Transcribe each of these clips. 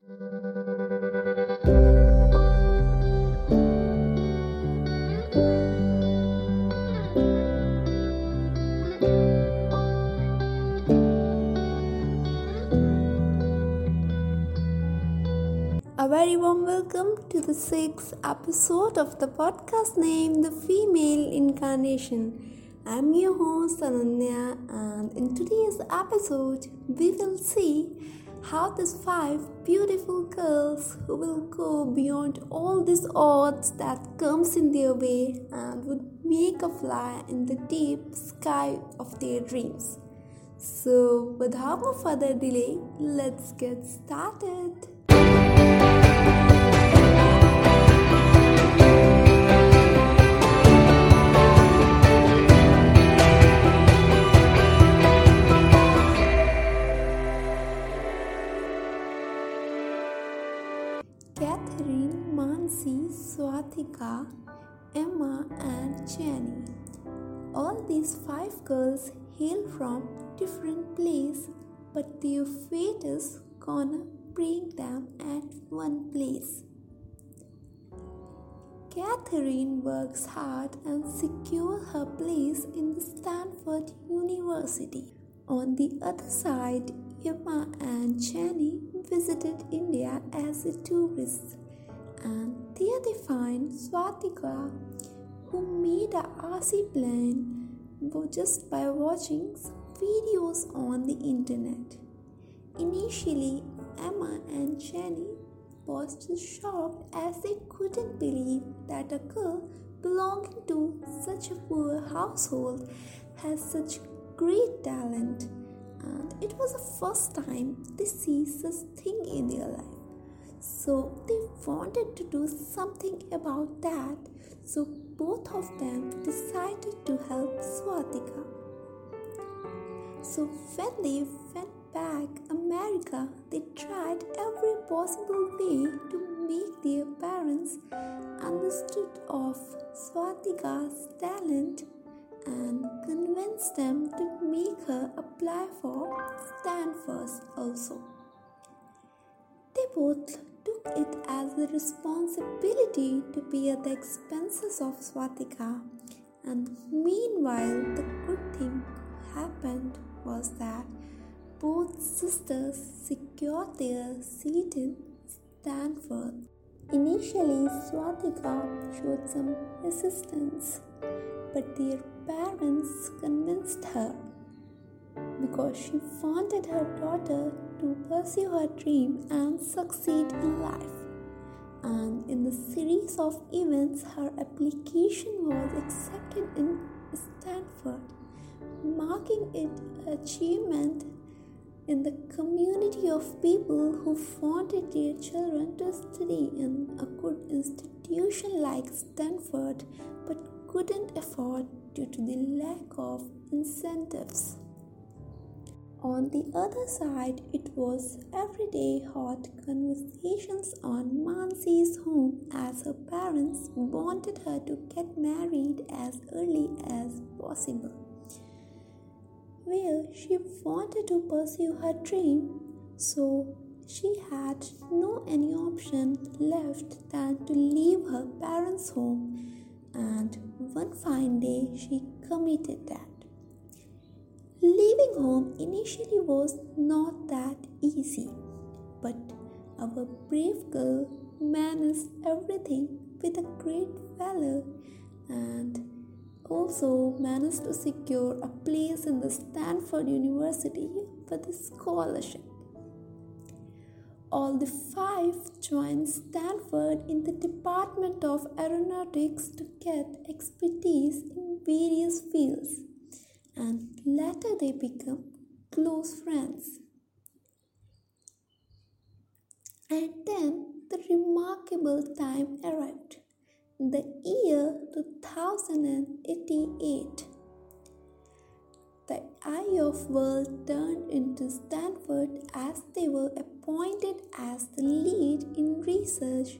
A very warm welcome to the sixth episode of the podcast named The Female Incarnation. I'm your host Ananya, and in today's episode, we will see how these five beautiful girls who will go beyond all these odds that comes in their way and would make a fly in the deep sky of their dreams. So, without no further delay, let's get started. Catherine, Mansi, Swatika, Emma, and Jenny. All these five girls hail from different places, but their fate is gonna bring them at one place. Catherine works hard and secures her place in the Stanford University. On the other side, Emma and Jenny visited India as a tourist, and there they find Swatika, who made a RC plane just by watching videos on the internet. Initially, Emma and Jenny was just shocked as they couldn't believe that a girl belonging to such a poor household has such great talent and it was the first time they see such thing in their life. So they wanted to do something about that. So both of them decided to help swatika. So when they went back america they tried every possible way to make their parents understood of swatika's talent and convinced them to apply for Stanford also. They both took it as a responsibility to bear the expenses of Swatika, and meanwhile, the good thing happened was that both sisters secured their seat in Stanford. Initially, Swatika showed some resistance, but their parents convinced her because she wanted her daughter to pursue her dream and succeed in life. And in the series of events, her application was accepted in Stanford, marking it achievement in the community of people who wanted their children to study in a good institution like Stanford but couldn't afford due to the lack of incentives. On the other side, it was everyday hot conversations on Mansi's home as her parents wanted her to get married as early as possible. Where she wanted to pursue her dream, so she had no any option left than to leave her parents' home and one fine day she committed that. Leaving home initially was not that easy, but our brave girl managed everything with a great valor and also managed to secure a place in the Stanford University for the scholarship. All the five joined Stanford in the Department of Aeronautics to get expertise in various fields, and later they become close friends. And then the remarkable time arrived, the year 2088. The eye of world turned into Stanford as they were appointed as the lead in research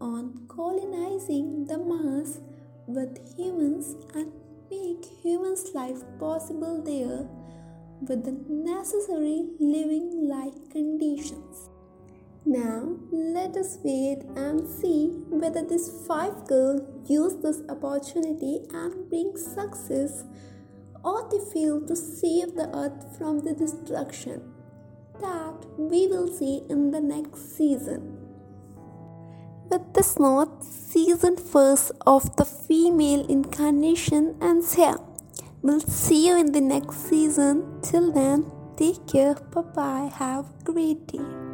on colonizing the Mars with humans and make humans' life possible there with the necessary living like conditions. Now, let us wait and see whether these five girls use this opportunity and bring success or they fail to save the earth from the destruction. That we will see in the next season. With this note, season first of the female incarnation ends here. We'll see you in the next season. Till then, take care. Bye bye. Have a great day.